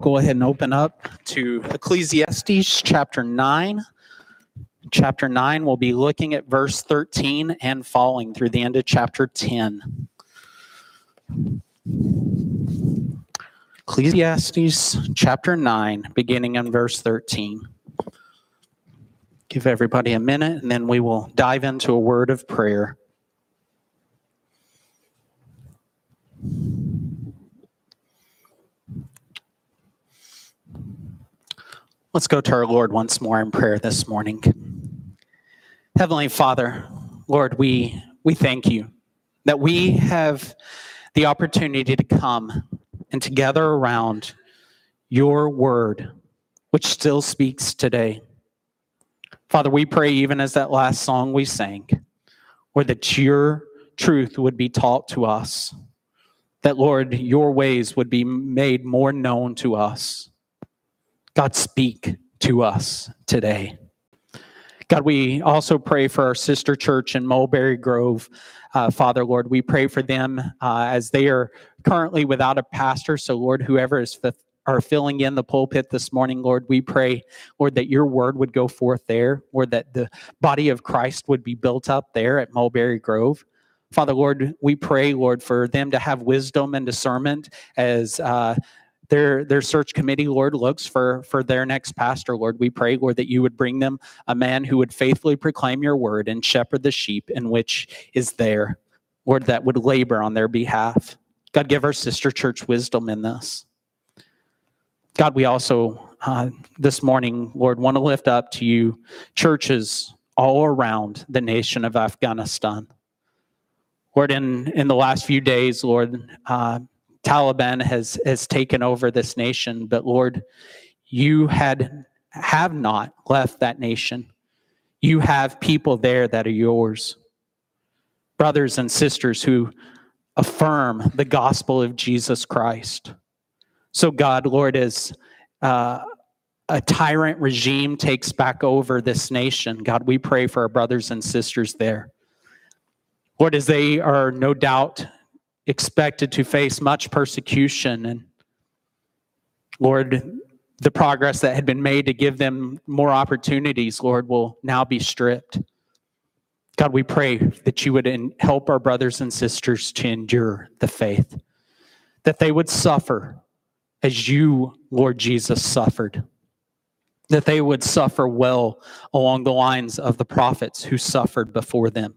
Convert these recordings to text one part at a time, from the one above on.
Go ahead and open up to Ecclesiastes chapter 9. Chapter 9, we'll be looking at verse 13 and following through the end of chapter 10. Ecclesiastes chapter 9, beginning in verse 13. Give everybody a minute and then we will dive into a word of prayer. Let's go to our Lord once more in prayer this morning. Heavenly Father, Lord, we, we thank you that we have the opportunity to come and to gather around your word, which still speaks today. Father, we pray, even as that last song we sang, or that your truth would be taught to us, that, Lord, your ways would be made more known to us. God, speak to us today. God, we also pray for our sister church in Mulberry Grove. Uh, Father, Lord, we pray for them uh, as they are currently without a pastor. So, Lord, whoever is f- are filling in the pulpit this morning, Lord, we pray, Lord, that your word would go forth there, or that the body of Christ would be built up there at Mulberry Grove. Father, Lord, we pray, Lord, for them to have wisdom and discernment as uh, their their search committee, Lord, looks for for their next pastor. Lord, we pray, Lord, that you would bring them a man who would faithfully proclaim your word and shepherd the sheep in which is there. Lord, that would labor on their behalf. God, give our sister church wisdom in this. God, we also uh, this morning, Lord, want to lift up to you churches all around the nation of Afghanistan. Lord, in, in the last few days, Lord, uh, Taliban has has taken over this nation, but Lord, you had have not left that nation. You have people there that are yours. Brothers and sisters who affirm the gospel of Jesus Christ. So, God, Lord, as uh, a tyrant regime takes back over this nation, God, we pray for our brothers and sisters there. Lord, as they are no doubt expected to face much persecution. And Lord, the progress that had been made to give them more opportunities, Lord, will now be stripped. God, we pray that you would help our brothers and sisters to endure the faith, that they would suffer as you, Lord Jesus, suffered, that they would suffer well along the lines of the prophets who suffered before them.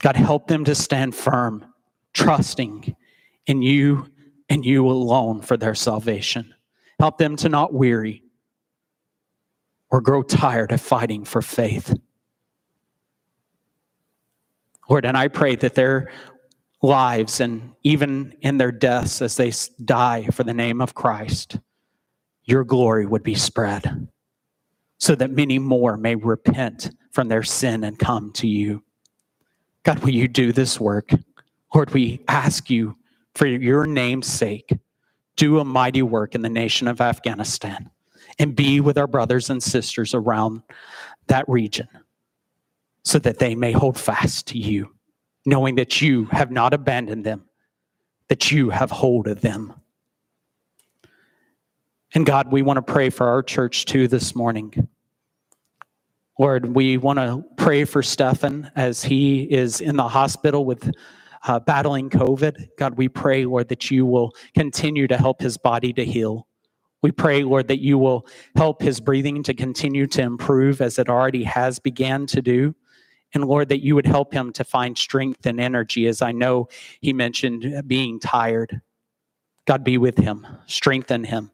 God, help them to stand firm trusting in you and you alone for their salvation. Help them to not weary or grow tired of fighting for faith. Lord, and I pray that their lives and even in their deaths as they die for the name of Christ, your glory would be spread so that many more may repent from their sin and come to you. God, will you do this work? Lord, we ask you for your name's sake, do a mighty work in the nation of Afghanistan and be with our brothers and sisters around that region so that they may hold fast to you, knowing that you have not abandoned them, that you have hold of them. And God, we want to pray for our church too this morning. Lord, we want to pray for Stefan as he is in the hospital with uh, battling COVID. God, we pray, Lord, that you will continue to help his body to heal. We pray, Lord, that you will help his breathing to continue to improve as it already has began to do. And Lord, that you would help him to find strength and energy, as I know he mentioned being tired. God, be with him, strengthen him.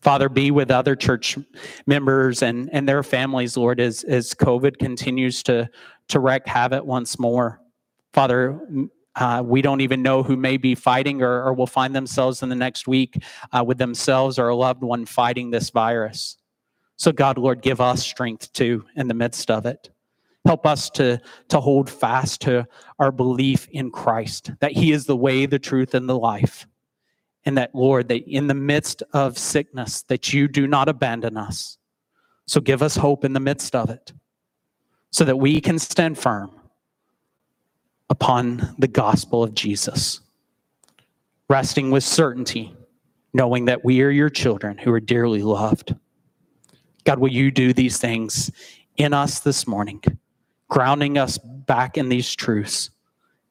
Father, be with other church members and, and their families, Lord, as, as COVID continues to, to wreak havoc once more. Father, uh, we don't even know who may be fighting or, or will find themselves in the next week uh, with themselves or a loved one fighting this virus. So, God, Lord, give us strength too in the midst of it. Help us to, to hold fast to our belief in Christ, that He is the way, the truth, and the life. And that, Lord, that in the midst of sickness, that you do not abandon us. So give us hope in the midst of it, so that we can stand firm upon the gospel of Jesus, resting with certainty knowing that we are your children who are dearly loved. God, will you do these things in us this morning, grounding us back in these truths?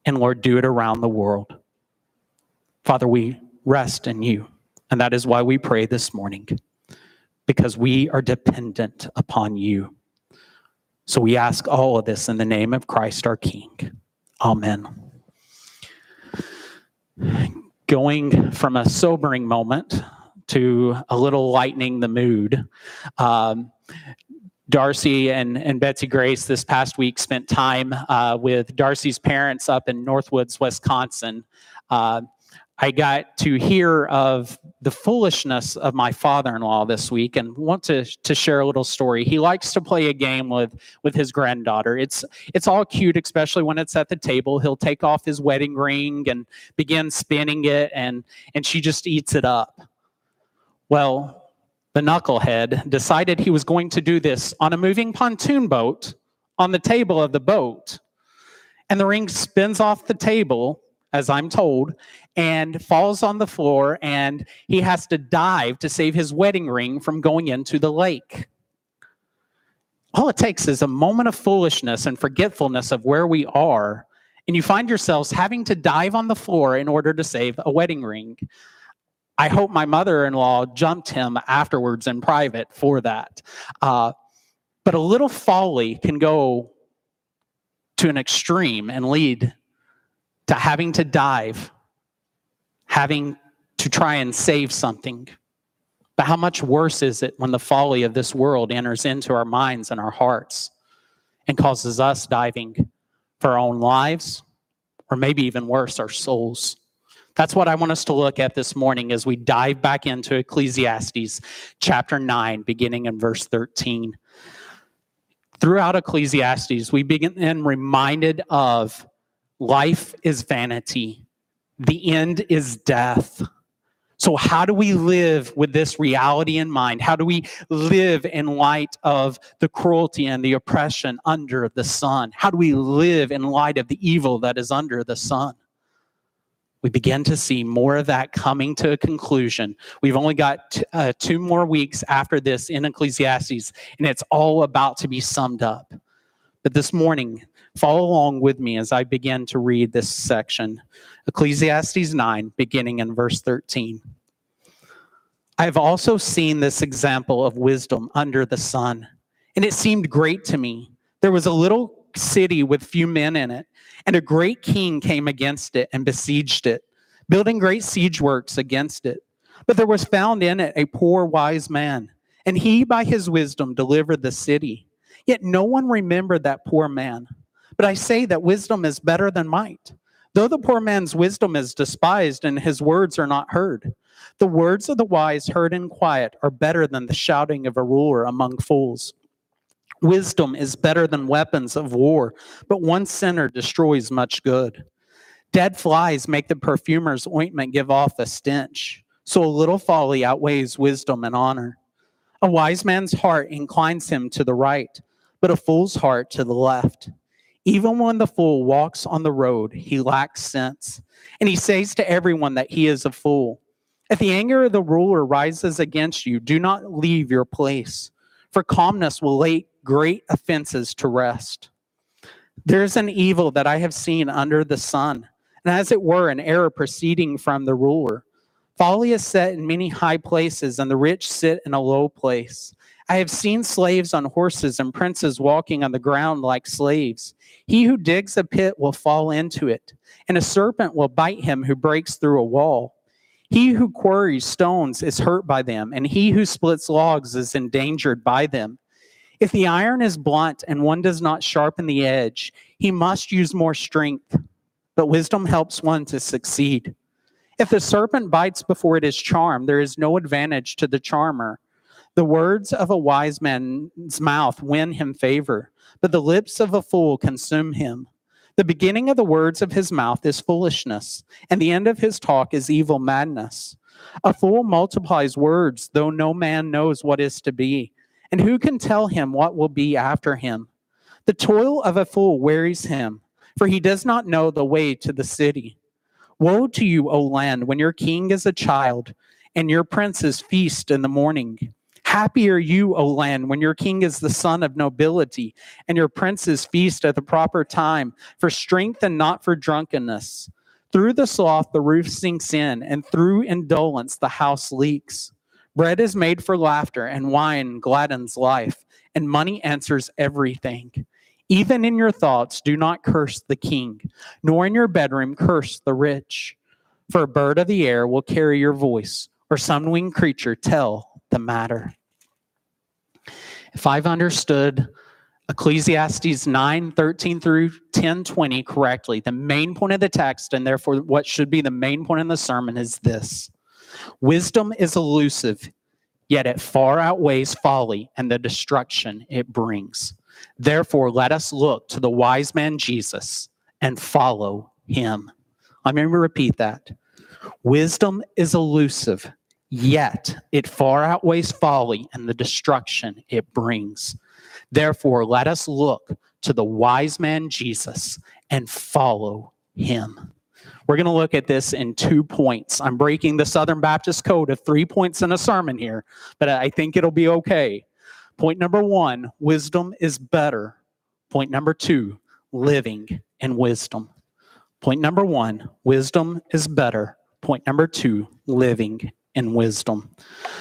And Lord, do it around the world. Father, we rest in you. And that is why we pray this morning, because we are dependent upon you. So we ask all of this in the name of Christ our King. Amen. Going from a sobering moment to a little lightening the mood. Um, Darcy and, and Betsy Grace this past week spent time uh, with Darcy's parents up in Northwoods, Wisconsin. Uh, I got to hear of the foolishness of my father-in-law this week and want to, to share a little story. He likes to play a game with, with his granddaughter. It's, it's all cute, especially when it's at the table. He'll take off his wedding ring and begin spinning it, and, and she just eats it up. Well, the knucklehead decided he was going to do this on a moving pontoon boat on the table of the boat. And the ring spins off the table, as I'm told, and falls on the floor, and he has to dive to save his wedding ring from going into the lake. All it takes is a moment of foolishness and forgetfulness of where we are, and you find yourselves having to dive on the floor in order to save a wedding ring. I hope my mother in law jumped him afterwards in private for that. Uh, but a little folly can go to an extreme and lead to having to dive having to try and save something. But how much worse is it when the folly of this world enters into our minds and our hearts and causes us diving for our own lives, or maybe even worse, our souls? That's what I want us to look at this morning as we dive back into Ecclesiastes chapter 9, beginning in verse 13. Throughout Ecclesiastes, we begin reminded of life is vanity the end is death. So, how do we live with this reality in mind? How do we live in light of the cruelty and the oppression under the sun? How do we live in light of the evil that is under the sun? We begin to see more of that coming to a conclusion. We've only got t- uh, two more weeks after this in Ecclesiastes, and it's all about to be summed up. But this morning, follow along with me as I begin to read this section. Ecclesiastes 9, beginning in verse 13. I have also seen this example of wisdom under the sun, and it seemed great to me. There was a little city with few men in it, and a great king came against it and besieged it, building great siege works against it. But there was found in it a poor wise man, and he by his wisdom delivered the city. Yet no one remembered that poor man. But I say that wisdom is better than might. Though the poor man's wisdom is despised and his words are not heard, the words of the wise heard in quiet are better than the shouting of a ruler among fools. Wisdom is better than weapons of war, but one sinner destroys much good. Dead flies make the perfumer's ointment give off a stench, so a little folly outweighs wisdom and honor. A wise man's heart inclines him to the right, but a fool's heart to the left. Even when the fool walks on the road, he lacks sense. And he says to everyone that he is a fool. If the anger of the ruler rises against you, do not leave your place, for calmness will lay great offenses to rest. There's an evil that I have seen under the sun, and as it were, an error proceeding from the ruler. Folly is set in many high places, and the rich sit in a low place. I have seen slaves on horses and princes walking on the ground like slaves. He who digs a pit will fall into it, and a serpent will bite him who breaks through a wall. He who quarries stones is hurt by them, and he who splits logs is endangered by them. If the iron is blunt and one does not sharpen the edge, he must use more strength, but wisdom helps one to succeed. If the serpent bites before it is charmed, there is no advantage to the charmer the words of a wise man's mouth win him favor, but the lips of a fool consume him. The beginning of the words of his mouth is foolishness, and the end of his talk is evil madness. A fool multiplies words, though no man knows what is to be, and who can tell him what will be after him? The toil of a fool wearies him, for he does not know the way to the city. Woe to you, O land, when your king is a child and your princes feast in the morning. Happy are you, O land, when your king is the son of nobility, and your princes feast at the proper time, for strength and not for drunkenness. Through the sloth, the roof sinks in, and through indolence, the house leaks. Bread is made for laughter, and wine gladdens life, and money answers everything. Even in your thoughts, do not curse the king, nor in your bedroom curse the rich. For a bird of the air will carry your voice, or some winged creature tell the matter. If I've understood Ecclesiastes 9 13 through 10 20 correctly, the main point of the text, and therefore what should be the main point in the sermon, is this Wisdom is elusive, yet it far outweighs folly and the destruction it brings. Therefore, let us look to the wise man Jesus and follow him. I'm going to repeat that. Wisdom is elusive, yet it far outweighs folly and the destruction it brings. Therefore, let us look to the wise man Jesus and follow him. We're going to look at this in two points. I'm breaking the Southern Baptist code of three points in a sermon here, but I think it'll be okay. Point number one wisdom is better. Point number two living in wisdom. Point number one wisdom is better. Point number two living in wisdom.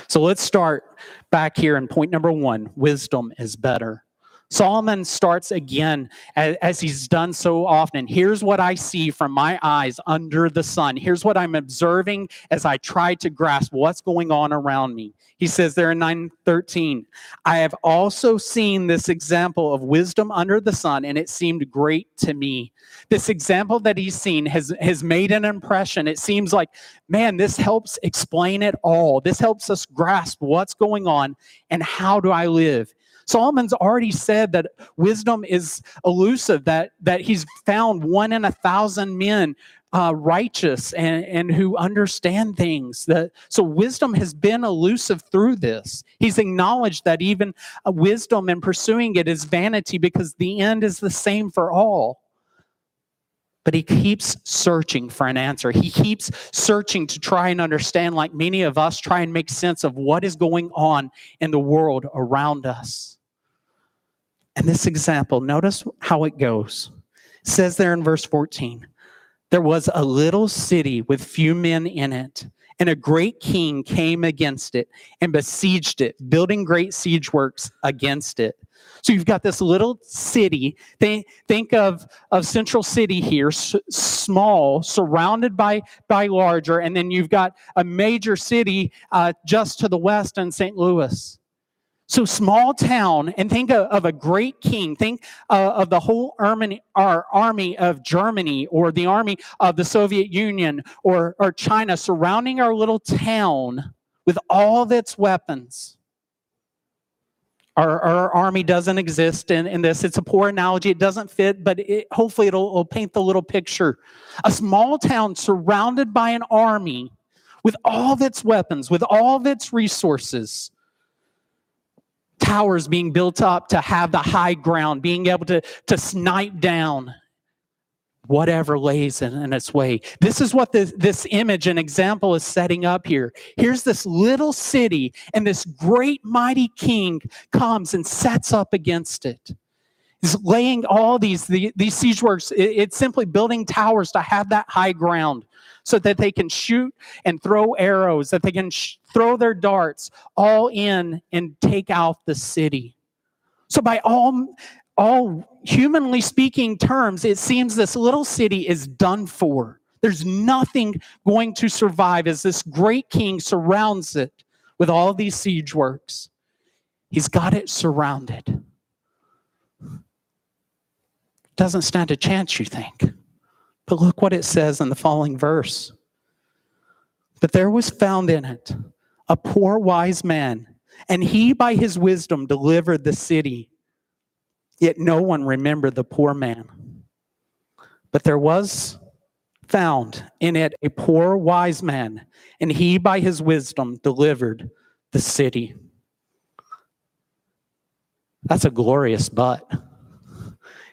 So let's start back here in point number one wisdom is better. Solomon starts again as, as, he's done so often. Here's what I see from my eyes under the sun. Here's what I'm observing as I try to grasp what's going on around me. He says there in 913, I have also seen this example of wisdom under the sun, and it seemed great to me. This example that he's seen has, has made an impression. It seems like, man, this helps explain it all. This helps us grasp what's going on and how do I live. Solomon's already said that wisdom is elusive, that, that he's found one in a thousand men uh, righteous and, and who understand things. That, so wisdom has been elusive through this. He's acknowledged that even uh, wisdom and pursuing it is vanity because the end is the same for all. But he keeps searching for an answer. He keeps searching to try and understand, like many of us, try and make sense of what is going on in the world around us. And this example, notice how it goes. It says there in verse 14 there was a little city with few men in it, and a great king came against it and besieged it, building great siege works against it. So you've got this little city. Think, think of, of Central City here, s- small, surrounded by, by larger, and then you've got a major city uh, just to the west in St. Louis. So, small town, and think of, of a great king. Think uh, of the whole army, army of Germany or the army of the Soviet Union or, or China surrounding our little town with all of its weapons. Our, our army doesn't exist in, in this. It's a poor analogy. It doesn't fit, but it, hopefully it'll, it'll paint the little picture. A small town surrounded by an army with all of its weapons, with all of its resources towers being built up to have the high ground, being able to, to snipe down whatever lays in, in its way. This is what this, this image and example is setting up here. Here's this little city, and this great mighty king comes and sets up against it. He's laying all these, the, these siege works, it, it's simply building towers to have that high ground so that they can shoot and throw arrows, that they can sh- throw their darts all in and take out the city. So, by all, all humanly speaking terms, it seems this little city is done for. There's nothing going to survive as this great king surrounds it with all these siege works. He's got it surrounded. Doesn't stand a chance, you think. But look what it says in the following verse. But there was found in it a poor wise man, and he by his wisdom delivered the city. Yet no one remembered the poor man. But there was found in it a poor wise man, and he by his wisdom delivered the city. That's a glorious but.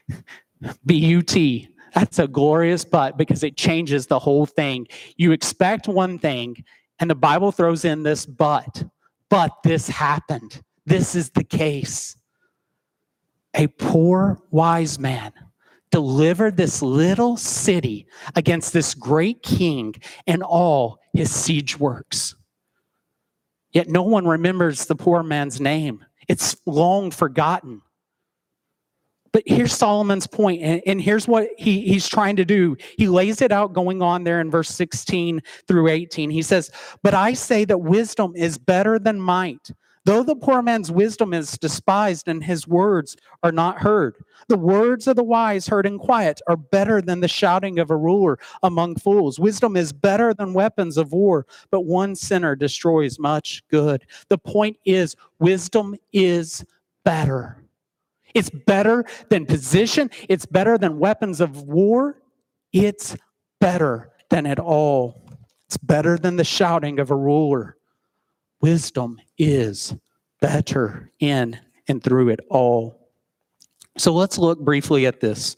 B U T. That's a glorious but because it changes the whole thing. You expect one thing And the Bible throws in this but, but this happened. This is the case. A poor wise man delivered this little city against this great king and all his siege works. Yet no one remembers the poor man's name. It's long forgotten. But here's Solomon's point, and, and here's what he, he's trying to do. He lays it out going on there in verse 16 through 18. He says, But I say that wisdom is better than might. Though the poor man's wisdom is despised and his words are not heard, the words of the wise heard in quiet are better than the shouting of a ruler among fools. Wisdom is better than weapons of war, but one sinner destroys much good. The point is, wisdom is better. It's better than position, it's better than weapons of war, it's better than it all. It's better than the shouting of a ruler. Wisdom is better in and through it all. So let's look briefly at this.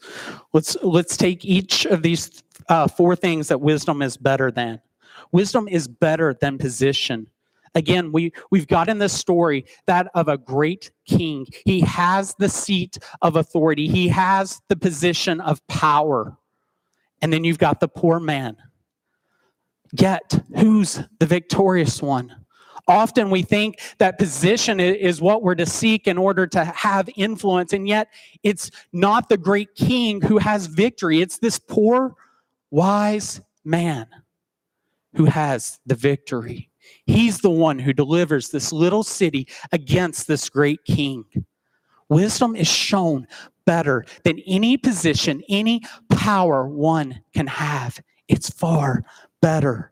Let's let's take each of these uh, four things that wisdom is better than. Wisdom is better than position. Again, we, we've got in this story that of a great king. He has the seat of authority, he has the position of power. And then you've got the poor man. Yet, who's the victorious one? Often we think that position is what we're to seek in order to have influence, and yet it's not the great king who has victory. It's this poor, wise man who has the victory. He's the one who delivers this little city against this great king. Wisdom is shown better than any position, any power one can have. It's far better.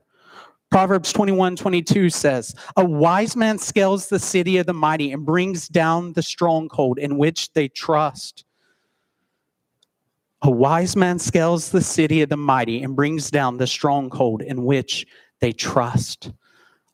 Proverbs 21 22 says, A wise man scales the city of the mighty and brings down the stronghold in which they trust. A wise man scales the city of the mighty and brings down the stronghold in which they trust.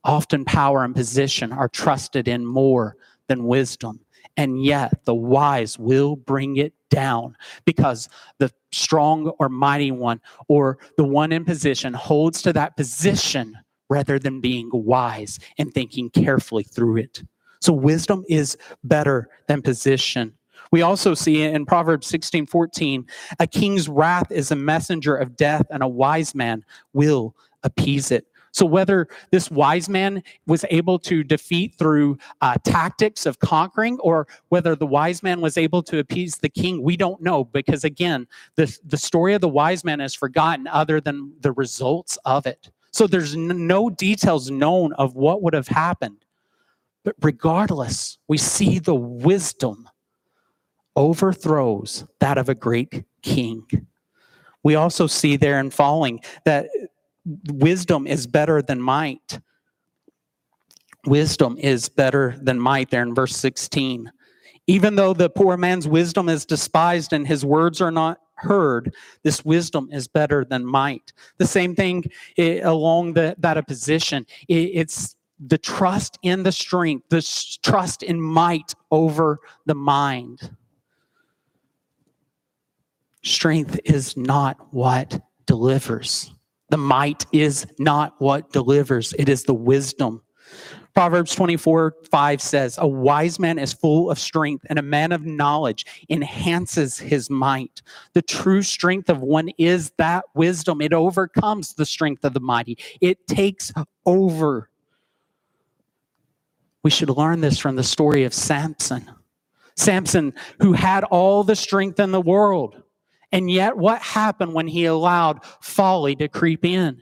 Often power and position are trusted in more than wisdom. And yet the wise will bring it down because the strong or mighty one or the one in position holds to that position rather than being wise and thinking carefully through it. So wisdom is better than position. We also see in Proverbs 16 14, a king's wrath is a messenger of death, and a wise man will appease it. So, whether this wise man was able to defeat through uh, tactics of conquering, or whether the wise man was able to appease the king, we don't know because, again, the, the story of the wise man is forgotten other than the results of it. So, there's no details known of what would have happened. But regardless, we see the wisdom overthrows that of a great king. We also see there in falling that wisdom is better than might. Wisdom is better than might, there in verse 16. Even though the poor man's wisdom is despised and his words are not heard, this wisdom is better than might. The same thing it, along the, that opposition. It, it's the trust in the strength, the trust in might over the mind. Strength is not what delivers. The might is not what delivers, it is the wisdom. Proverbs 24, 5 says, A wise man is full of strength, and a man of knowledge enhances his might. The true strength of one is that wisdom. It overcomes the strength of the mighty, it takes over. We should learn this from the story of Samson. Samson, who had all the strength in the world, and yet, what happened when he allowed folly to creep in?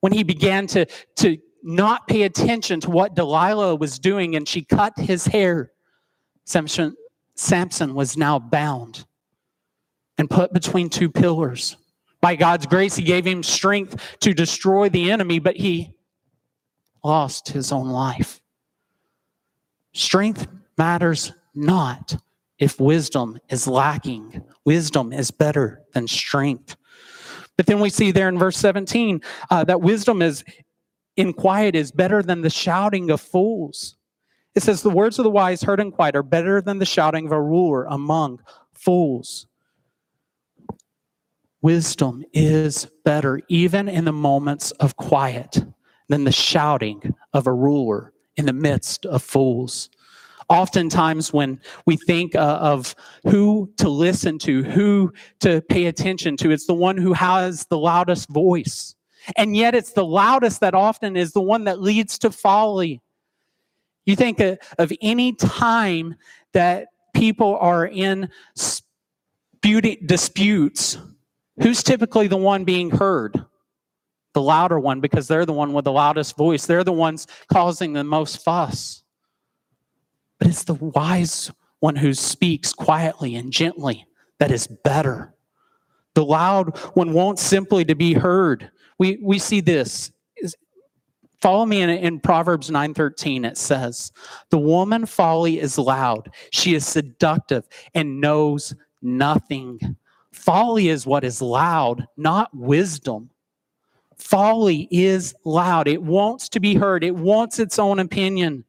When he began to, to not pay attention to what Delilah was doing and she cut his hair, Samson, Samson was now bound and put between two pillars. By God's grace, he gave him strength to destroy the enemy, but he lost his own life. Strength matters not if wisdom is lacking. Wisdom is better than strength. But then we see there in verse 17 uh, that wisdom is in quiet is better than the shouting of fools. It says, The words of the wise heard in quiet are better than the shouting of a ruler among fools. Wisdom is better even in the moments of quiet. than the shouting of a ruler in the midst of fools. Oftentimes, when we think uh, of who to listen to, who to pay attention to, it's the one who has the loudest voice. And yet, it's the loudest that often is the one that leads to folly. You think of, of any time that people are in disputes, who's typically the one being heard? The louder one, because they're the one with the loudest voice. They're the ones causing the most fuss. But it's the wise one who speaks quietly and gently that is better. The loud one wants simply to be heard. We, we see this. Follow me in, in Proverbs 9:13 it says, "The woman folly is loud. She is seductive and knows nothing." Folly is what is loud, not wisdom. Folly is loud. It wants to be heard. It wants its own opinion.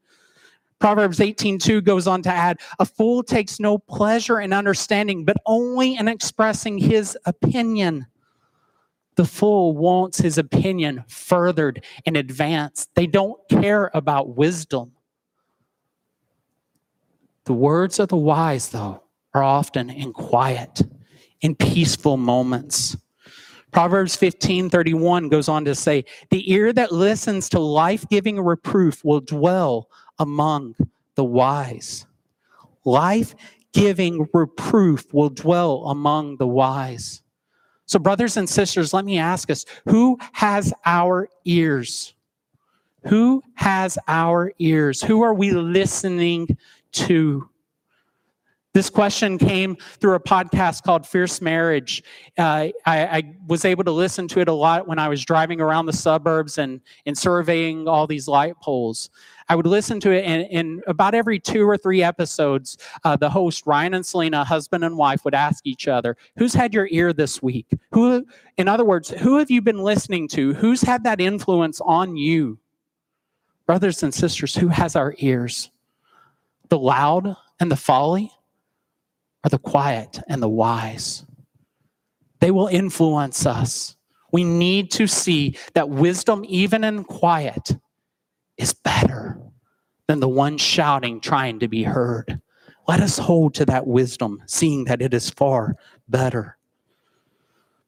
Proverbs 18:2 goes on to add, "A fool takes no pleasure in understanding, but only in expressing his opinion." The fool wants his opinion furthered and advanced. They don't care about wisdom. The words of the wise, though, are often in quiet, in peaceful moments. Proverbs 15:31 goes on to say, "The ear that listens to life-giving reproof will dwell among the wise. Life giving reproof will dwell among the wise. So, brothers and sisters, let me ask us who has our ears? Who has our ears? Who are we listening to? This question came through a podcast called Fierce Marriage. Uh, I, I, was able to listen to it a lot when I was driving around the suburbs and, and surveying all these light poles. I would listen to it, and, about every two or three episodes, uh, the host Ryan and Selena, husband and wife, would ask each other, "Who's had your ear this week? Who, in other words, who have you been listening to? Who's had that influence on you?" Brothers and sisters, who has our ears? The loud and the folly, or the quiet and the wise? They will influence us. We need to see that wisdom, even in quiet, is better than the one shouting, trying to be heard. Let us hold to that wisdom, seeing that it is far better.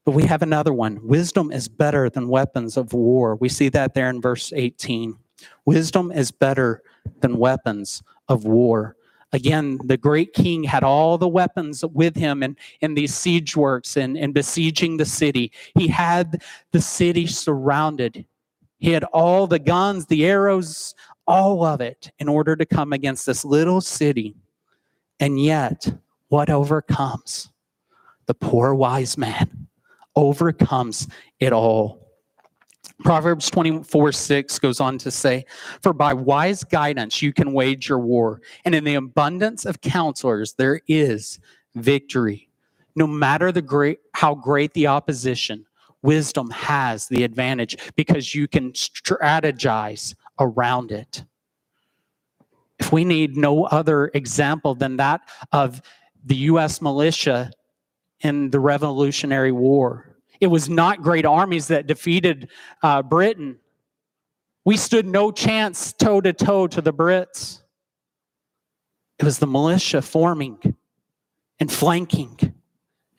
But we have another one. Wisdom is better than weapons of war. We see that there in verse 18. Wisdom is better than weapons of war. Again, the great king had all the weapons with him in, in these siege works and, and besieging the city. He had the city surrounded. He had all the guns, the arrows, all of it in order to come against this little city. And yet, what overcomes? The poor wise man overcomes it all. Proverbs 24 6 goes on to say, For by wise guidance you can wage your war, and in the abundance of counselors there is victory. No matter the great, how great the opposition, wisdom has the advantage because you can strategize around it. If we need no other example than that of the US militia in the Revolutionary War, it was not great armies that defeated uh, Britain. We stood no chance toe to toe to the Brits. It was the militia forming and flanking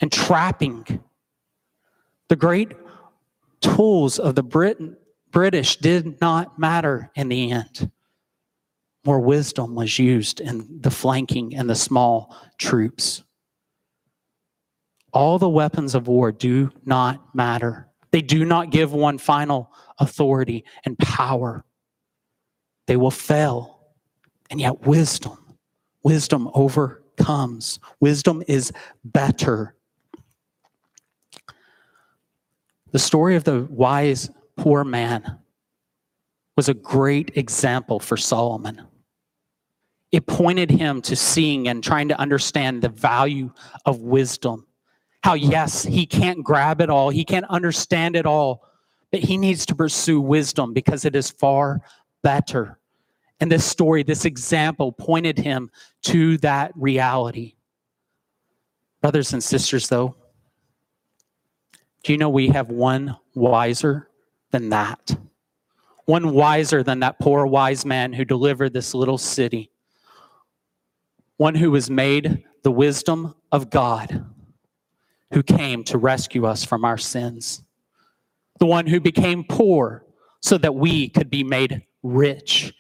and trapping the great tools of the Britain, British did not matter in the end. More wisdom was used in the flanking and the small troops. All the weapons of war do not matter. They do not give one final authority and power. They will fail. And yet, wisdom, wisdom overcomes. Wisdom is better The story of the wise poor man was a great example for Solomon. It pointed him to seeing and trying to understand the value of wisdom. How, yes, he can't grab it all, he can't understand it all, but he needs to pursue wisdom because it is far better. And this story, this example, pointed him to that reality. Brothers and sisters, though, do you know we have one wiser than that? one wiser than that poor wise man who delivered this little city, one who was made the wisdom of God, who came to rescue us from our sins, the one who became poor so that we could be made rich,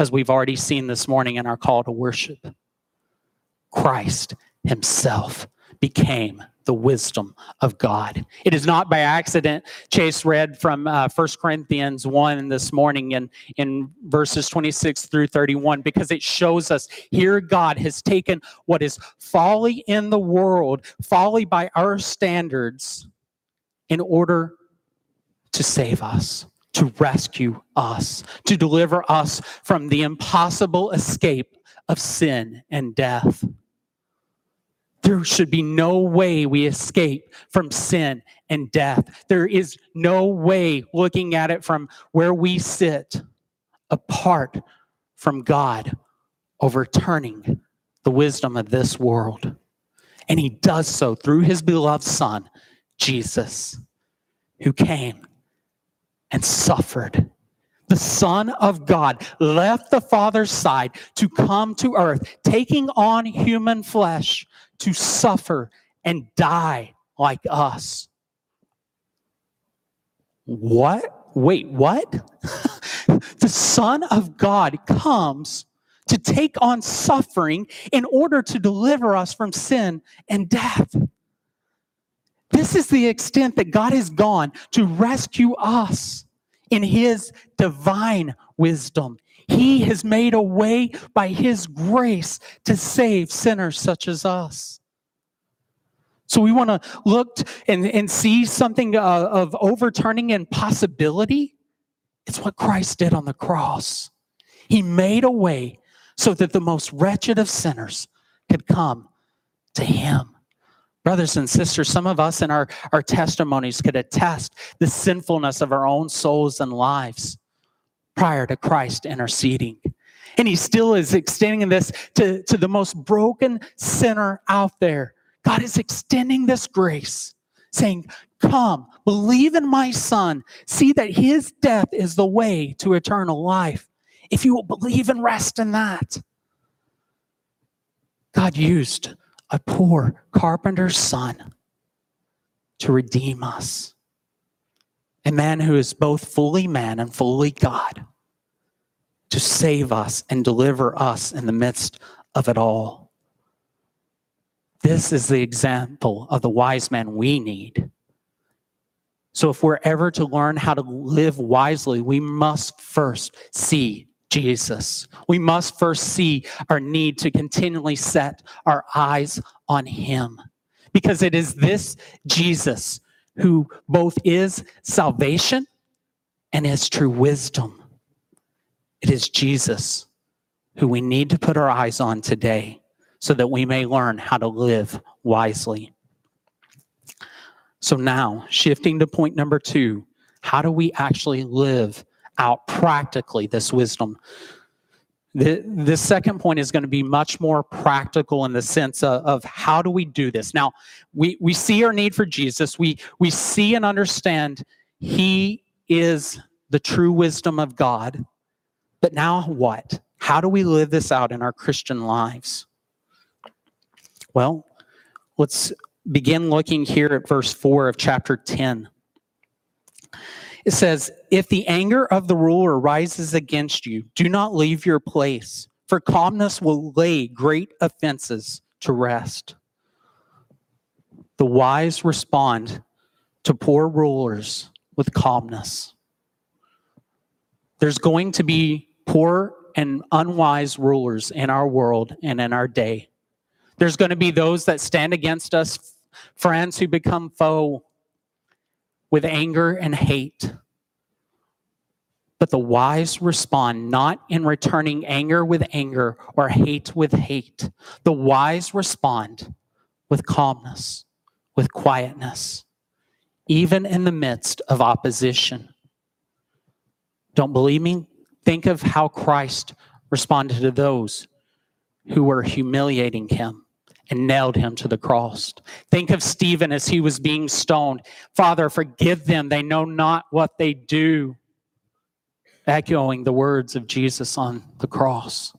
as we've already seen this morning in our call to worship. Christ Himself became the wisdom of God. It is not by accident. Chase read from uh, 1 Corinthians 1 this morning in, in verses 26 through 31 because it shows us here God has taken what is folly in the world, folly by our standards, in order to save us, to rescue us, to deliver us from the impossible escape of sin and death. There should be no way we escape from sin and death. There is no way looking at it from where we sit apart from God overturning the wisdom of this world. And he does so through his beloved Son, Jesus, who came and suffered. The Son of God left the Father's side to come to earth, taking on human flesh to suffer and die like us. What? Wait, what? the Son of God comes to take on suffering in order to deliver us from sin and death. This is the extent that God has gone to rescue us in His divine wisdom. He has made a way by His grace to save sinners such as us. So we want to look and, and see something uh, of overturning and possibility. It's what Christ did on the cross. He made a way so that the most wretched of sinners could come to Him. Brothers and sisters, some of us in our, our testimonies could attest the sinfulness of our own souls and lives prior to Christ interceding. And he still is extending this to, to the most broken sinner out there. God is extending this grace, saying, Come, believe in my son. See that his death is the way to eternal life. If you will believe and rest in that. God used a poor carpenter's son to redeem us a man who is both fully man and fully God, to save us and deliver us in the midst of it all. This is the example of the wise man we need. So, if we're ever to learn how to live wisely, we must first see Jesus. We must first see our need to continually set our eyes on Him. Because it is this Jesus who both is salvation and is true wisdom. It is Jesus who we need to put our eyes on today so that we may learn how to live wisely. So, now shifting to point number two how do we actually live out practically this wisdom? The, the second point is going to be much more practical in the sense of, of, how do we do this. Now, we, we see our need for Jesus. We, we see and understand he is the true wisdom of God. But now what? How do we live this out in our Christian lives? Well, let's begin looking here at verse 4 of chapter 10. It says, If the anger of the ruler rises against you, do not leave your place, for calmness will lay great offenses to rest. The wise respond to poor rulers with calmness. There's going to be poor and unwise rulers in our world and in our day. There's going to be those that stand against us, friends who become foe with anger and hate. But the wise respond not in returning anger with anger or hate with hate. The wise respond with calmness, with quietness, even in the midst of opposition. Don't believe me? Think of how Christ responded to those who were humiliating him and nailed him to the cross. Think of Stephen as he was being stoned. Father, forgive them. They know not what they do. echoing the words of Jesus on the cross.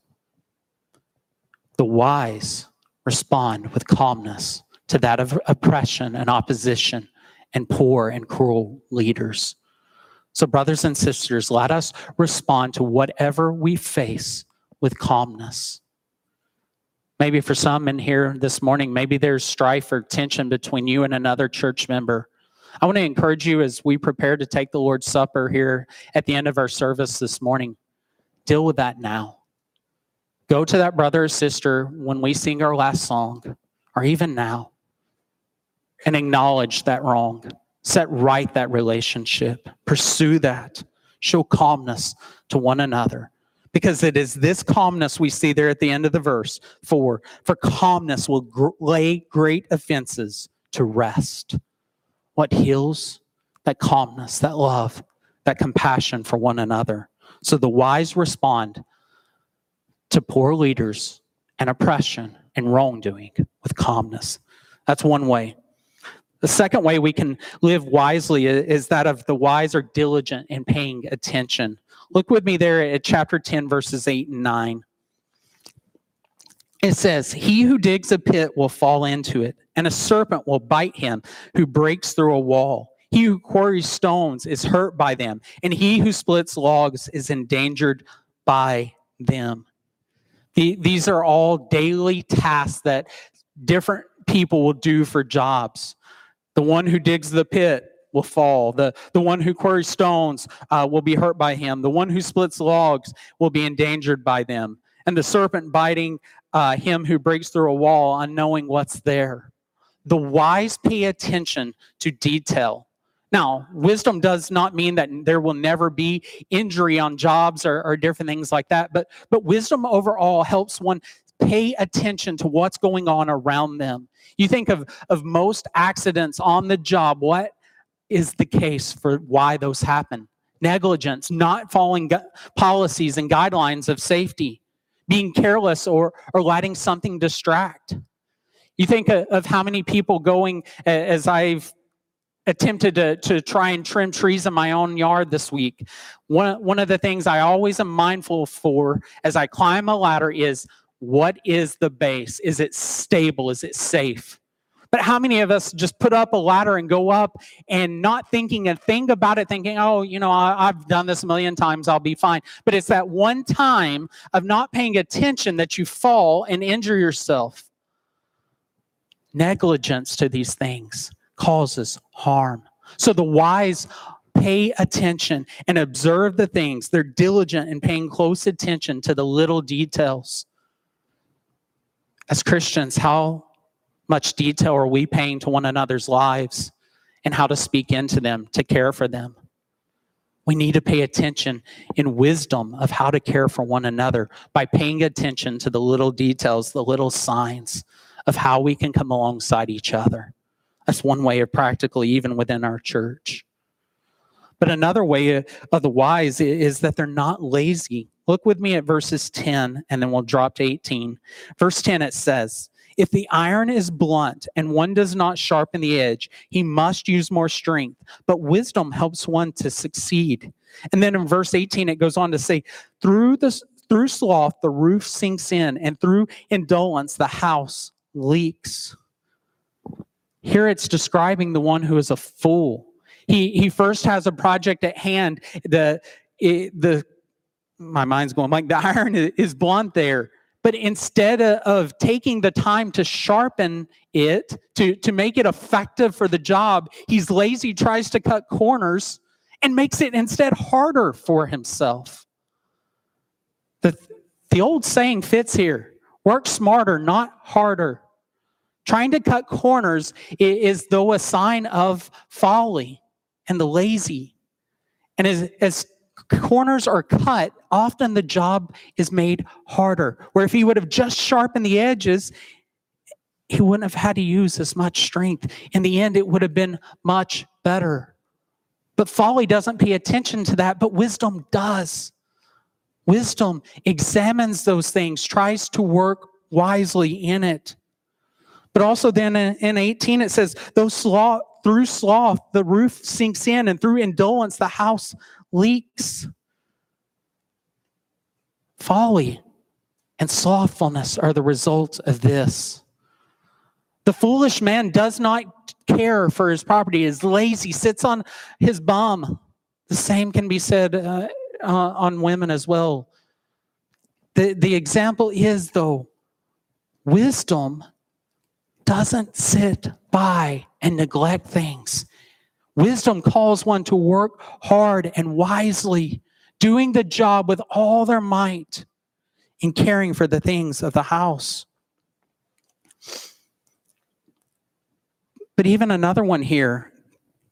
The wise respond with calmness to that of oppression and opposition and poor and cruel leaders. So, brothers and sisters, let us respond to whatever we face with calmness. Maybe for some in here this morning, maybe there's strife or tension between you and another church member. I want to encourage you as we prepare to take the Lord's Supper here at the end of our service this morning, deal with that now. Go to that brother or sister when we sing our last song, or even now, and acknowledge that wrong. Set right that relationship. Pursue that. Show calmness to one another because it is this calmness we see there at the end of the verse for for calmness will gr- lay great offenses to rest. What heals? That calmness that love that compassion for one another. So the wise respond to poor leaders and oppression and wrongdoing with calmness. That's one way. The second way we can live wisely is that of the wise are diligent in paying attention Look with me there at chapter 10, verses 8 and 9. It says, He who digs a pit will fall into it, and a serpent will bite him who breaks through a wall. He who quarries stones is hurt by them, and he who splits logs is endangered by them. The, these are all daily tasks that different people will do for jobs. The one who digs the pit will fall. The, the one who quarries stones uh, will be hurt by him. The one who splits logs will be endangered by them. And the serpent biting uh, him who breaks through a wall, unknowing what's there. The wise pay attention to detail. Now, wisdom does not mean that there will never be injury on jobs or, or different things like that, but, but wisdom overall helps one pay attention to what's going on around them. You think of, of most accidents on the job, what is the case for why those happen negligence, not following gu- policies and guidelines of safety, being careless or, or letting something distract. You think of, how many people going, as I've attempted to, to try and trim trees in my own yard this week. One, one of the things I always am mindful for as I climb a ladder is what is the base? Is it stable? Is it safe? But how many of us just put up a ladder and go up and not thinking a thing about it, thinking, oh, you know, I, have done this a million times, I'll be fine. But it's that one time of not paying attention that you fall and injure yourself. Negligence to these things causes harm. So the wise pay attention and observe the things. They're diligent in paying close attention to the little details. As Christians, how much detail are we paying to one another's lives and how to speak into them, to care for them? We need to pay attention in wisdom of how to care for one another by paying attention to the little details, the little signs of how we can come alongside each other. That's one way of practically, even within our church. But another way of the wise is that they're not lazy. Look with me at verses 10, and then we'll drop to 18. Verse 10, it says, if the iron is blunt and one does not sharpen the edge, he must use more strength. But wisdom helps one to succeed. And then in verse 18, it goes on to say, through the through sloth, the roof sinks in, and through indolence, the house leaks. Here it's describing the one who is a fool. He, he first has a project at hand. The, the, my mind's going like the iron is blunt there. But instead of taking the time to sharpen it, to, to make it effective for the job, he's lazy, tries to cut corners, and makes it instead harder for himself. The, the old saying fits here work smarter, not harder. Trying to cut corners is, though a sign of folly and the lazy. And as, as corners are cut, often the job is made harder. Where if he would have just sharpened the edges, he wouldn't have had to use as much strength. In the end, it would have been much better. But folly doesn't pay attention to that, but wisdom does. Wisdom examines those things, tries to work wisely in it. But also, then in 18, it says, Though sloth, through sloth, the roof sinks in, and through indolence, the house leaks. Folly and slothfulness are the results of this. The foolish man does not care for his property, is lazy, sits on his bum. The same can be said uh, uh, on women as well. The, the example is, though, wisdom doesn't sit by and neglect things. Wisdom calls one to work hard and wisely, doing the job with all their might in caring for the things of the house. But even another one here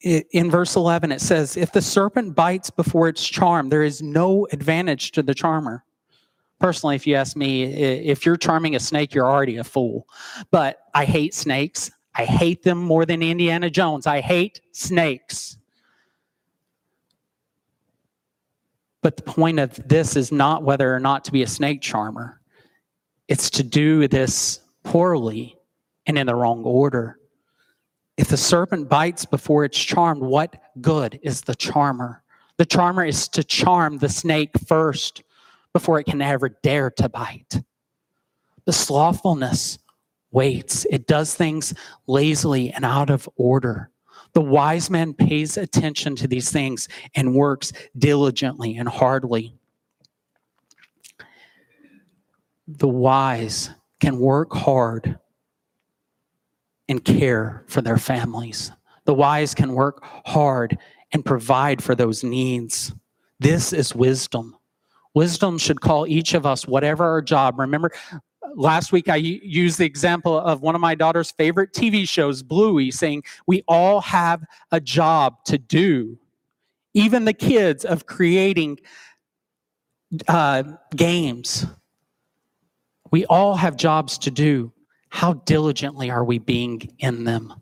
in verse 11, it says, If the serpent bites before it's charm, there is no advantage to the charmer. Personally, if you ask me, if you're charming a snake, you're already a fool. But I hate snakes. I hate them more than Indiana Jones. I hate snakes. But the point of this is not whether or not to be a snake charmer, it's to do this poorly and in the wrong order. If the serpent bites before it's charmed, what good is the charmer? The charmer is to charm the snake first before it can ever dare to bite. The slothfulness waits, it does things lazily and out of order. The wise man pays attention to these things and works diligently and hardly. The wise can work hard and care for their families. The wise can work hard and provide for those needs. This is wisdom. Wisdom should call each of us, whatever our job. Remember, last week I used the example of one of my daughter's favorite TV shows, Bluey, saying we all have a job to do. Even the kids of creating uh, games. We all have jobs to do. How diligently are we being in them?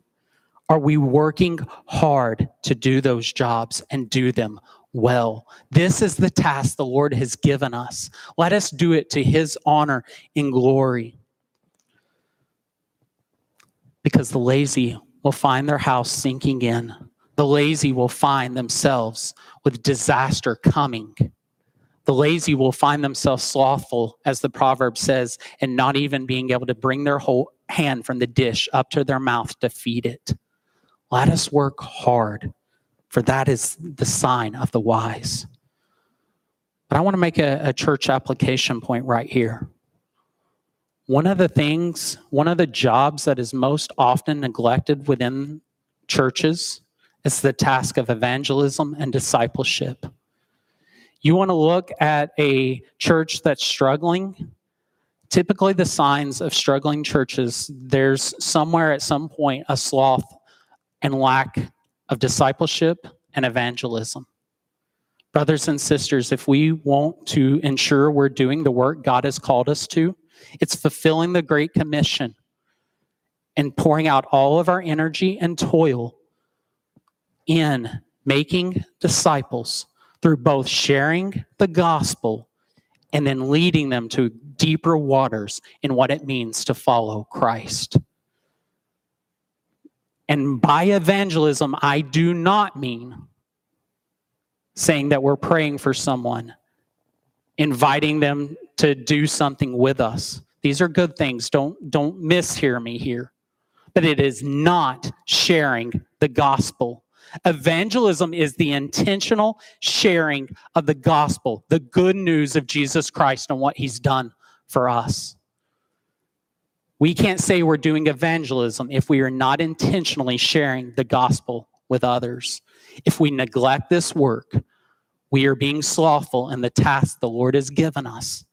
Are we working hard to do those jobs and do them well? This is the task the Lord has given us. Let us do it to his honor and glory. Because the lazy will find their house sinking in, the lazy will find themselves with disaster coming. The lazy will find themselves slothful, as the proverb says, and not even being able to bring their whole hand from the dish up to their mouth to feed it. Let us work hard, for that is the sign of the wise. But I want to make a, a church application point right here. One of the things, one of the jobs that is most often neglected within churches is the task of evangelism and discipleship. You want to look at a church that's struggling. Typically, the signs of struggling churches, there's somewhere at some point a sloth and lack of discipleship and evangelism. Brothers and sisters, if we want to ensure we're doing the work God has called us to, it's fulfilling the Great Commission and pouring out all of our energy and toil in making disciples through both sharing the gospel and then leading them to deeper waters in what it means to follow Christ. And by evangelism, I do not mean saying that we're praying for someone, inviting them to do something with us. These are good things. Don't, don't mishear me here. But it is not sharing the gospel Evangelism is the intentional sharing of the gospel, the good news of Jesus Christ and what he's done for us. We can't say we're doing evangelism if we are not intentionally sharing the gospel with others. If we neglect this work, we are being slothful in the task the Lord has given us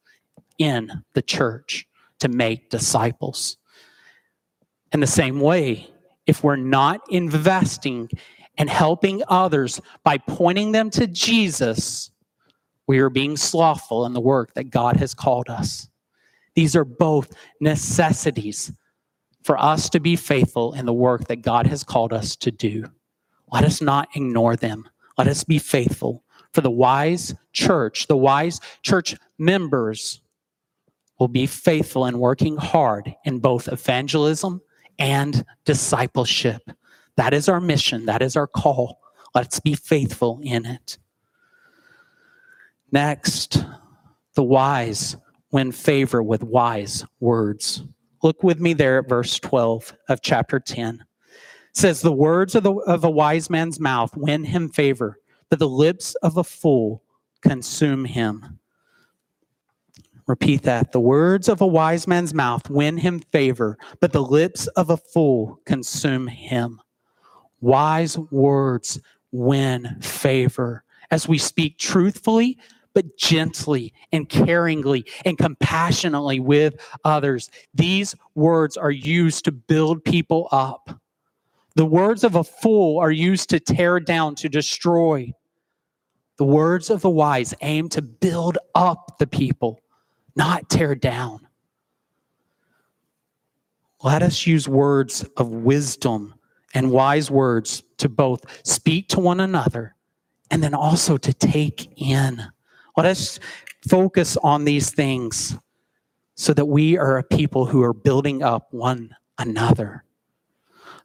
in the church to make disciples. In the same way, if we're not investing and helping others by pointing them to Jesus, we are being slothful in the work that God has called us. These are both necessities for us to be faithful in the work that God has called us to do. Let us not ignore them. Let us be faithful. For the wise church, the wise church members will be faithful in working hard in both evangelism and discipleship. That is our mission. That is our call. Let's be faithful in it. Next, The wise win favor with wise words. Look with me there at verse 12 of chapter 10. It says, The words of, the, of a wise man's mouth win him favor, but the lips of a fool consume him. Repeat that. The words of a wise man's mouth win him favor, but the lips of a fool consume him. Wise words win favor as we speak truthfully, but gently and caringly and compassionately with others. These words are used to build people up. The words of a fool are used to tear down, to destroy. The words of the wise aim to build up the people, not tear down. Let us use words of wisdom and wise words to both speak to one another and then also to take in. Let us focus on these things so that we are a people who are building up one another.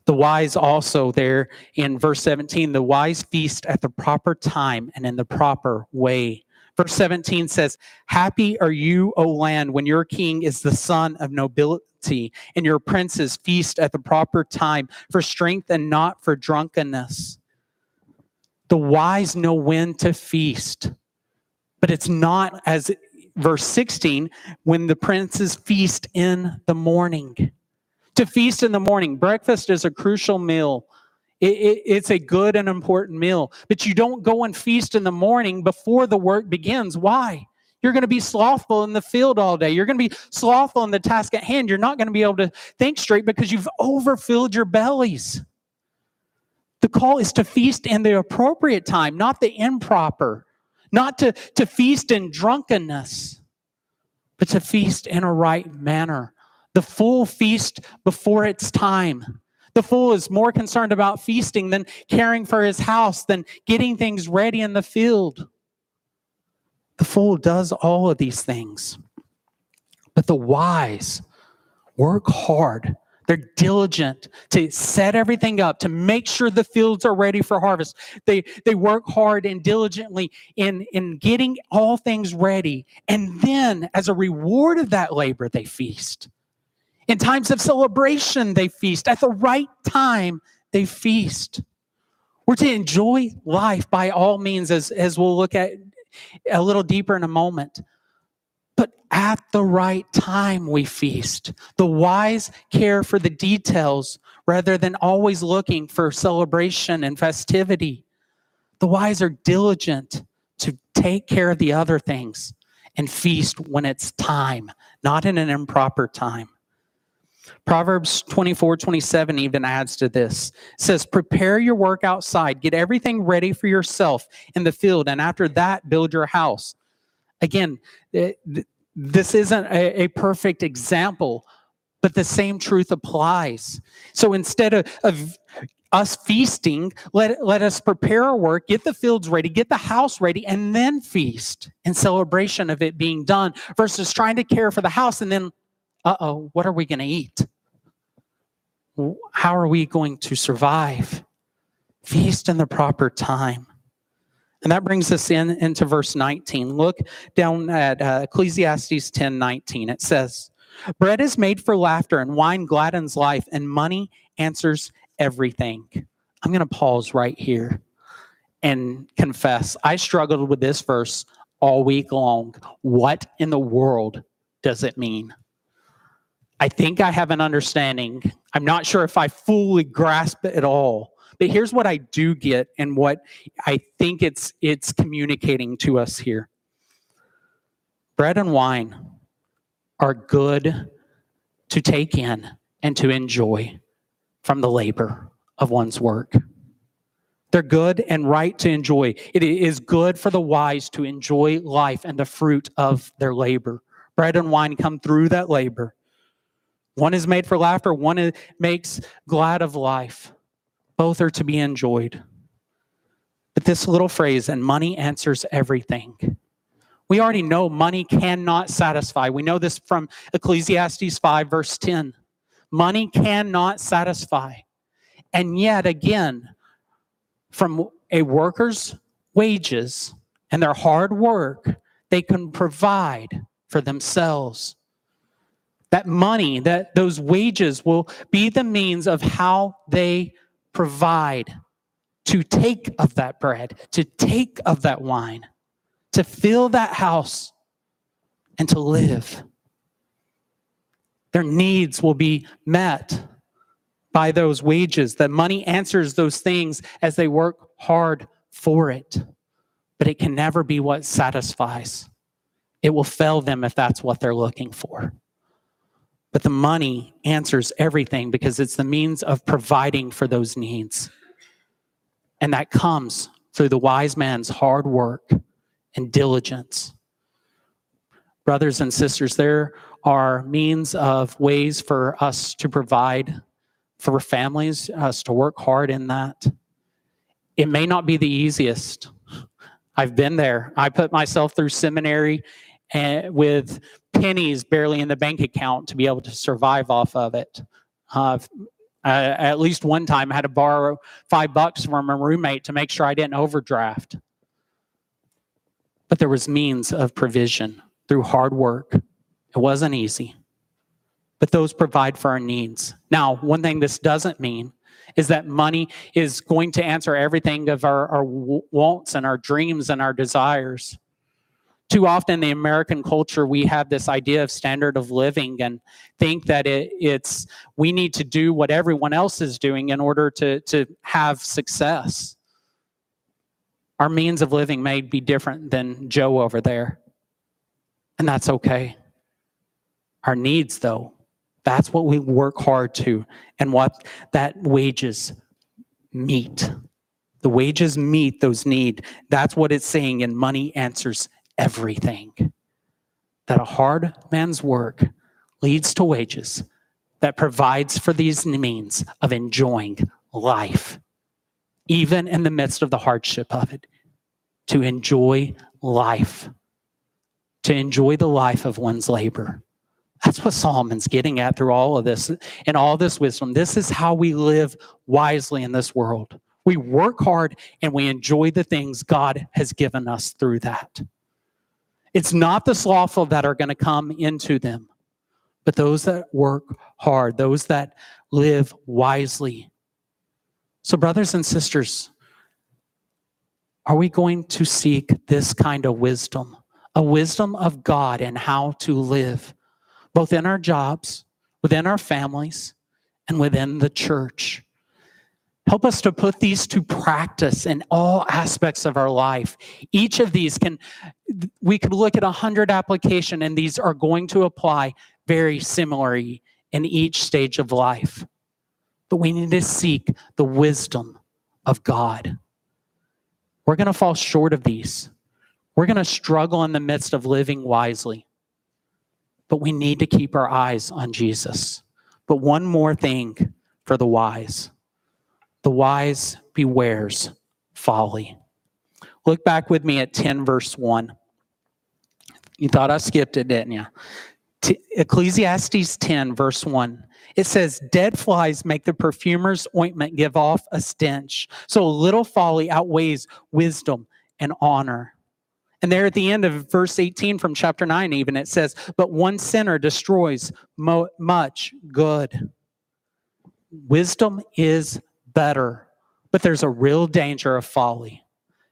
The wise also, there in verse 17, the wise feast at the proper time and in the proper way. Verse 17 says, Happy are you, O land, when your king is the son of nobility, and your princes feast at the proper time for strength and not for drunkenness. The wise know when to feast, but it's not as verse 16 when the princes feast in the morning. To feast in the morning, breakfast is a crucial meal. It, it, it's a good and important meal, but you don't go and feast in the morning before the work begins. Why? You're going to be slothful in the field all day. You're going to be slothful in the task at hand. You're not going to be able to think straight because you've overfilled your bellies. The call is to feast in the appropriate time, not the improper, not to, to feast in drunkenness, but to feast in a right manner. The full feast before its time. The fool is more concerned about feasting than caring for his house, than getting things ready in the field. The fool does all of these things. But the wise work hard they're diligent to set everything up to make sure the fields are ready for harvest. They they work hard and diligently in in getting all things ready. And then as a reward of that labor they feast. In times of celebration they feast. At the right time they feast. We're to enjoy life by all means as as we'll look at a little deeper in a moment. But at the right time, we feast. The wise care for the details rather than always looking for celebration and festivity. The wise are diligent to take care of the other things and feast when it's time, not in an improper time. Proverbs 24, 27 even adds to this. It says, Prepare your work outside, get everything ready for yourself in the field, and after that, build your house. Again, this isn't a, a perfect example, but the same truth applies. So instead of, of us feasting, let, let us prepare our work, get the fields ready, get the house ready, and then feast in celebration of it being done versus trying to care for the house and then, uh oh, what are we going to eat? How are we going to survive? Feast in the proper time. And that brings us in into verse 19. Look down at uh, Ecclesiastes 10 19. It says, Bread is made for laughter, and wine gladdens life, and money answers everything. I'm going to pause right here and confess I struggled with this verse all week long. What in the world does it mean? I think I have an understanding. I'm not sure if I fully grasp it at all. But here's what I do get and what I think it's it's communicating to us here. Bread and wine are good to take in and to enjoy from the labor of one's work. They're good and right to enjoy. It is good for the wise to enjoy life and the fruit of their labor. Bread and wine come through that labor. One is made for laughter, one makes glad of life. Both are to be enjoyed. But this little phrase, and money answers everything. We already know money cannot satisfy. We know this from Ecclesiastes 5, verse 10. Money cannot satisfy. And yet, again, from a worker's wages and their hard work, they can provide for themselves. That money, that those wages will be the means of how they provide to take of that bread, to take of that wine, to fill that house, and to live. Their needs will be met by those wages. That money answers those things as they work hard for it. But it can never be what satisfies. It will fail them if that's what they're looking for. But the money answers everything because it's the means of providing for those needs. And that comes through the wise man's hard work and diligence. Brothers and sisters, there are means of ways for us to provide for families, us to work hard in that. It may not be the easiest. I've been there. I put myself through seminary and with pennies barely in the bank account to be able to survive off of it. Uh, at least one time, I had to borrow five bucks from a roommate to make sure I didn't overdraft. But there was means of provision through hard work it wasn't easy, but those provide for our needs. Now, one thing this doesn't mean is that money is going to answer everything of our, our wants and our dreams and our desires. Too often, in the American culture, we have this idea of standard of living and think that it, it's we need to do what everyone else is doing in order to, to have success. Our means of living may be different than Joe over there, and that's okay. Our needs, though, that's what we work hard to and what that wages meet. The wages meet those need. That's what it's saying, and money answers everything. That a hard man's work leads to wages that provides for these means of enjoying life, even in the midst of the hardship of it, to enjoy life, to enjoy the life of one's labor. That's what Solomon's getting at through all of this and all this wisdom. This is how we live wisely in this world. We work hard and we enjoy the things God has given us through that. It's not the slothful that are going to come into them, but those that work hard, those that live wisely. So, brothers and sisters, are we going to seek this kind of wisdom, a wisdom of God and how to live? both in our jobs, within our families, and within the church. Help us to put these to practice in all aspects of our life. Each of these can, we could look at a hundred application and these are going to apply very similarly in each stage of life. But we need to seek the wisdom of God. We're going to fall short of these. We're going to struggle in the midst of living wisely but we need to keep our eyes on Jesus. But one more thing for the wise the wise bewares folly. Look back with me at 10, verse 1. You thought I skipped it, didn't you? T- Ecclesiastes 10, verse 1. It says, Dead flies make the perfumer's ointment give off a stench. So a little folly outweighs wisdom and honor. And there at the end of verse 18 from chapter 9, even it says, But one sinner destroys mo- much good. Wisdom is better, but there's a real danger of folly.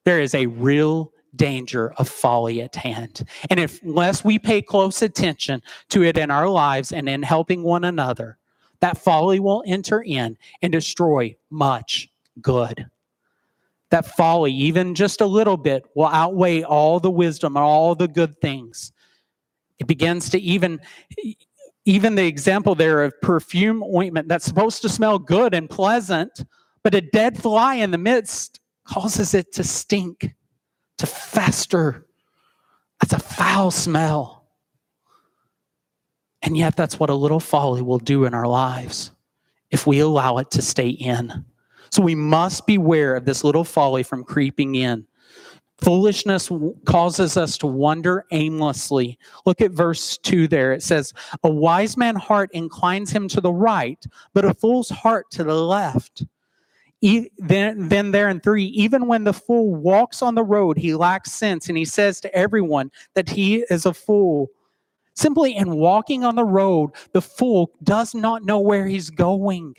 There is a real danger of folly at hand. And if, unless we pay close attention to it in our lives and in helping one another, that folly will enter in and destroy much good that folly, even just a little bit, will outweigh all the wisdom and all the good things. It begins to even, even the example there of perfume ointment that's supposed to smell good and pleasant, but a dead fly in the midst causes it to stink, to fester. That's a foul smell. And yet, that's what a little folly will do in our lives if we allow it to stay in. So we must beware of this little folly from creeping in. Foolishness causes us to wander aimlessly. Look at verse 2 there. It says, A wise man's heart inclines him to the right, but a fool's heart to the left. E- then, then there in three, even when the fool walks on the road, he lacks sense, and he says to everyone that he is a fool. Simply in walking on the road, the fool does not know where he's going.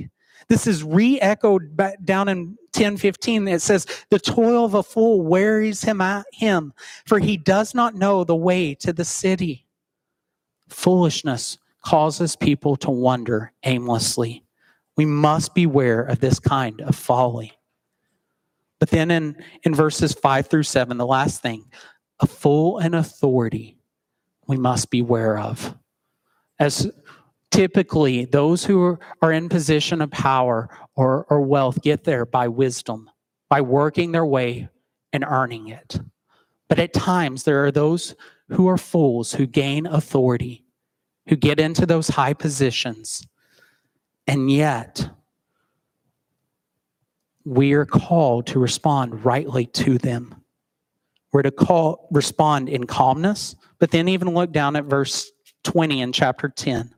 This is re-echoed back down in 10:15. It says, "The toil of a fool wearies him out him, for he does not know the way to the city." Foolishness causes people to wander aimlessly. We must beware of this kind of folly. But then in, in verses 5 through 7, the last thing, a fool and authority we must beware of. As typically those who are, in position of power or, or wealth get there by wisdom, by working their way and earning it. But at times there are those who are fools who gain authority, who get into those high positions, and yet we are called to respond rightly to them. We're to call respond in calmness, but then even look down at verse 20 in chapter 10.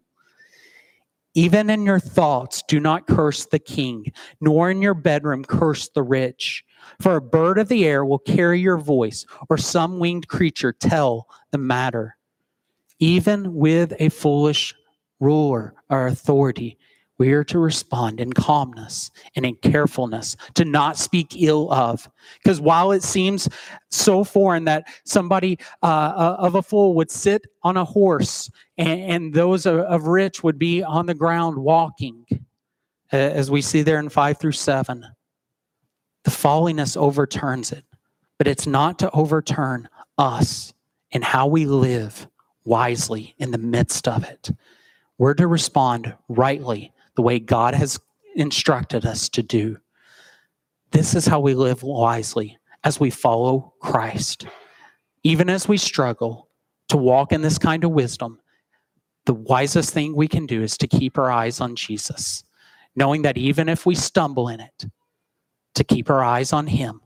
Even in your thoughts, do not curse the king, nor in your bedroom curse the rich. For a bird of the air will carry your voice, or some winged creature tell the matter. Even with a foolish ruler or authority, we are to respond in calmness and in carefulness, to not speak ill of. Because while it seems so foreign that somebody uh, uh, of a fool would sit on a horse and, and those of, rich would be on the ground walking, as we see there in 5 through 7, the folliness overturns it. But it's not to overturn us and how we live wisely in the midst of it. We're to respond rightly the way God has instructed us to do. This is how we live wisely as we follow Christ. Even as we struggle to walk in this kind of wisdom, the wisest thing we can do is to keep our eyes on Jesus, knowing that even if we stumble in it, to keep our eyes on Him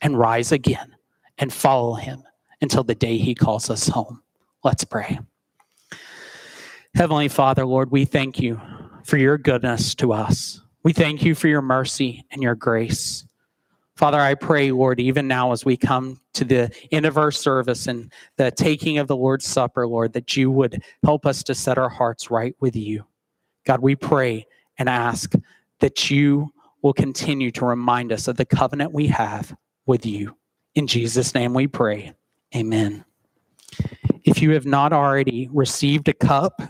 and rise again and follow Him until the day He calls us home. Let's pray. Heavenly Father, Lord, we thank you for your goodness to us. We thank you for your mercy and your grace. Father, I pray, Lord, even now as we come to the end of our service and the taking of the Lord's Supper, Lord, that you would help us to set our hearts right with you. God, we pray and ask that you will continue to remind us of the covenant we have with you. In Jesus' name we pray. Amen. If you have not already received a cup,